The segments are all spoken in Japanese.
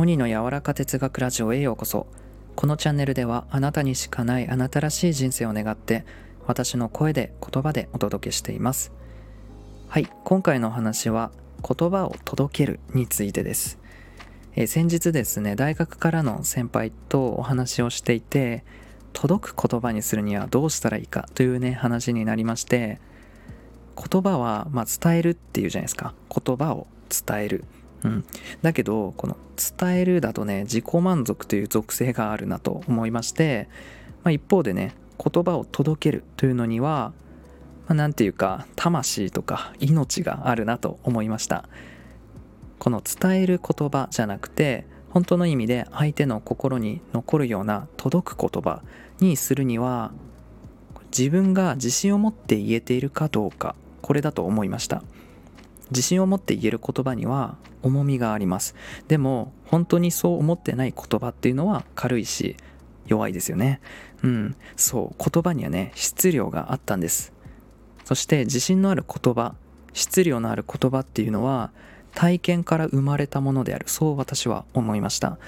モニの柔らか哲学ラジオへようこそ。このチャンネルではあなたにしかないあなたらしい人生を願って私の声で言葉でお届けしています。はい今回のお話は言葉を届けるについてです。え先日ですね大学からの先輩とお話をしていて届く言葉にするにはどうしたらいいかというね話になりまして言葉はまあ伝えるっていうじゃないですか。言葉を伝える。うん、だけどこの伝えるだとね自己満足という属性があるなと思いまして、まあ、一方でね言葉を届けるというのには何、まあ、て言うか魂とか命があるなと思いました。この伝える言葉じゃなくて本当の意味で相手の心に残るような届く言葉にするには自分が自信を持って言えているかどうかこれだと思いました。自信を持って言える言葉には重みがあります。でも本当にそう思ってない言葉っていうのは軽いし弱いですよね。うん。そう言葉にはね質量があったんです。そして自信のある言葉質量のある言葉っていうのは体験から生まれたものである。そう私は思いました。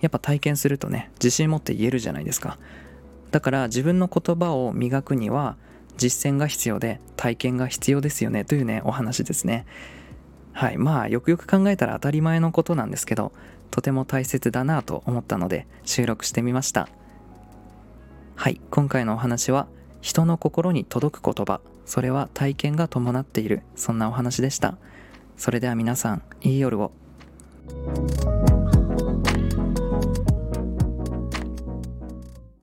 やっぱ体験するとね自信持って言えるじゃないですか。だから自分の言葉を磨くには実践が必要で体験が必要ですよね。というねお話ですね。はい。まあよくよく考えたら当たり前のことなんですけどとても大切だなと思ったので収録してみました。はい。今回のお話は人の心に届く言葉。それは体験が伴っている。そんなお話でした。それでは皆さんいい夜を。